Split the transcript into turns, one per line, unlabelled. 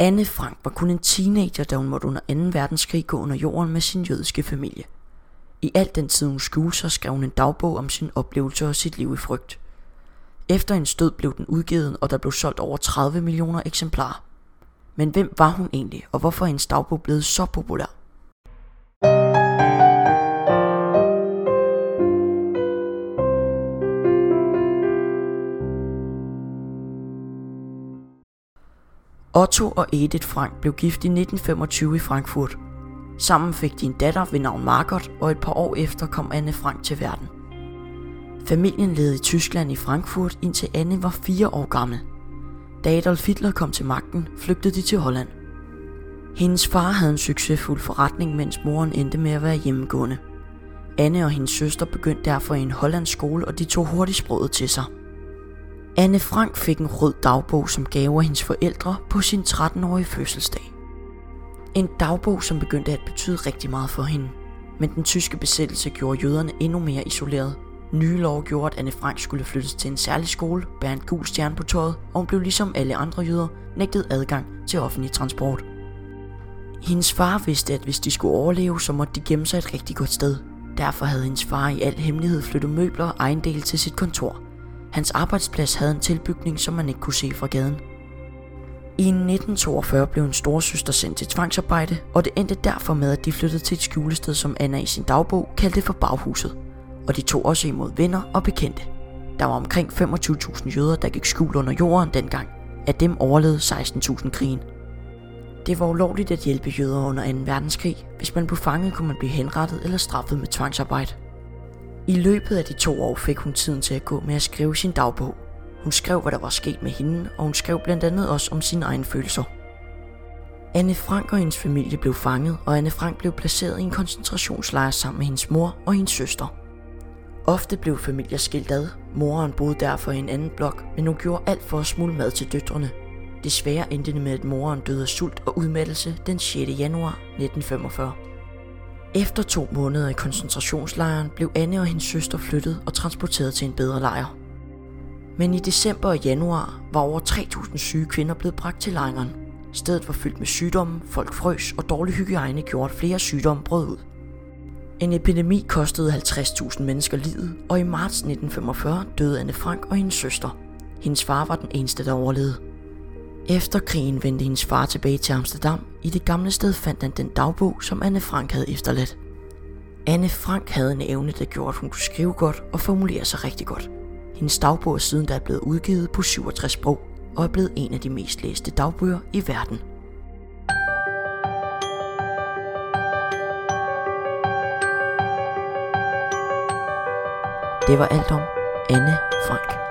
Anne Frank var kun en teenager, da hun måtte under 2. verdenskrig gå under jorden med sin jødiske familie. I al den tid hun skjulte sig, skrev hun en dagbog om sin oplevelse og sit liv i frygt. Efter en stød blev den udgivet, og der blev solgt over 30 millioner eksemplarer. Men hvem var hun egentlig, og hvorfor er hendes dagbog blevet så populær? Otto og Edith Frank blev gift i 1925 i Frankfurt. Sammen fik de en datter ved navn Margot, og et par år efter kom Anne Frank til verden. Familien levede i Tyskland i Frankfurt indtil Anne var fire år gammel. Da Adolf Hitler kom til magten, flygtede de til Holland. Hendes far havde en succesfuld forretning, mens moren endte med at være hjemmegående. Anne og hendes søster begyndte derfor i en hollandsk skole, og de tog hurtigt sproget til sig. Anne Frank fik en rød dagbog som gave af hendes forældre på sin 13-årige fødselsdag. En dagbog, som begyndte at betyde rigtig meget for hende. Men den tyske besættelse gjorde jøderne endnu mere isoleret. Nye lov gjorde, at Anne Frank skulle flyttes til en særlig skole, bære en gul stjerne på tøjet, og hun blev ligesom alle andre jøder nægtet adgang til offentlig transport. Hendes far vidste, at hvis de skulle overleve, så måtte de gemme sig et rigtig godt sted. Derfor havde hendes far i al hemmelighed flyttet møbler og ejendele til sit kontor – Hans arbejdsplads havde en tilbygning, som man ikke kunne se fra gaden. I 1942 blev en storsøster sendt til tvangsarbejde, og det endte derfor med, at de flyttede til et skjulested, som Anna i sin dagbog kaldte for baghuset. Og de tog også imod venner og bekendte. Der var omkring 25.000 jøder, der gik skjul under jorden dengang. Af dem overlevede 16.000 krigen. Det var ulovligt at hjælpe jøder under 2. verdenskrig. Hvis man blev fanget, kunne man blive henrettet eller straffet med tvangsarbejde. I løbet af de to år fik hun tiden til at gå med at skrive sin dagbog. Hun skrev, hvad der var sket med hende, og hun skrev blandt andet også om sine egne følelser. Anne Frank og hendes familie blev fanget, og Anne Frank blev placeret i en koncentrationslejr sammen med hendes mor og hendes søster. Ofte blev familier skilt ad. Moren boede derfor i en anden blok, men hun gjorde alt for at smule mad til døtrene. Desværre endte det med, at moren døde af sult og udmattelse den 6. januar 1945. Efter to måneder i koncentrationslejren blev Anne og hendes søster flyttet og transporteret til en bedre lejr. Men i december og januar var over 3.000 syge kvinder blevet bragt til lejren. Stedet var fyldt med sygdomme, folk frøs og dårlig hygiejne gjorde, at flere sygdomme brød ud. En epidemi kostede 50.000 mennesker livet, og i marts 1945 døde Anne Frank og hendes søster. Hendes far var den eneste, der overlevede. Efter krigen vendte hendes far tilbage til Amsterdam. I det gamle sted fandt han den dagbog, som Anne Frank havde efterladt. Anne Frank havde en evne, der gjorde, at hun kunne skrive godt og formulere sig rigtig godt. Hendes dagbog er siden da er blevet udgivet på 67 sprog og er blevet en af de mest læste dagbøger i verden. Det var alt om Anne Frank.